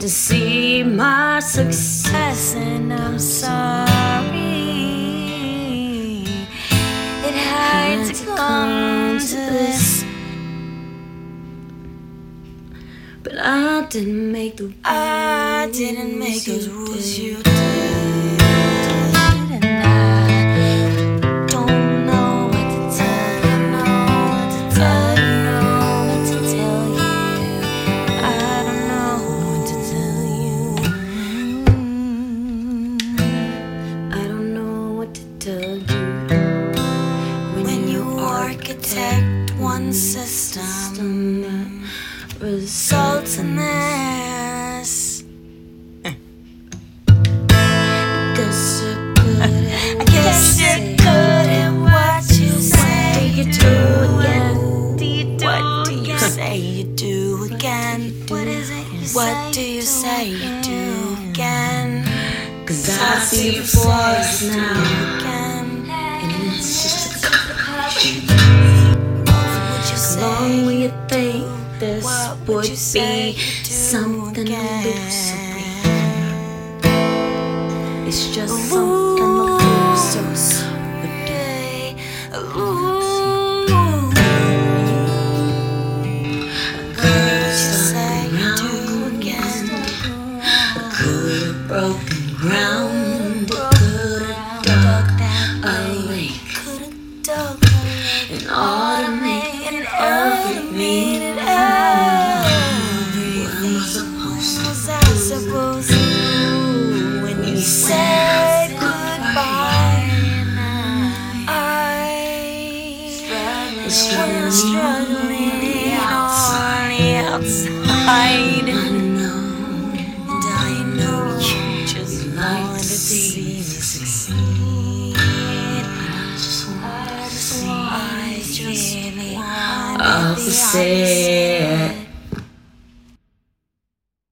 To see my success and I'm sorry. It had to come to this. But I didn't make the rules. I didn't make those rules you did. And I don't know what to tell you, know what to know what to tell you. I don't know what to tell you. I don't know what to tell you. When you architect one system, results in this. Guess you're good I guess you're good at what you say you do again. Do you do What do you say you do again? What is it you What do you say you do again? Cause I see your flaws now. Again. And it's just a competition. What would you How long will you think this What would would be something to lose? It's just something to ooh. What you say you do again? Could have broken ground, could have dug a lake, Could've dug and everything. automated What said goodbye? I was struggling on the outside, and I know you just wanted to see me succeed. I just want I just it.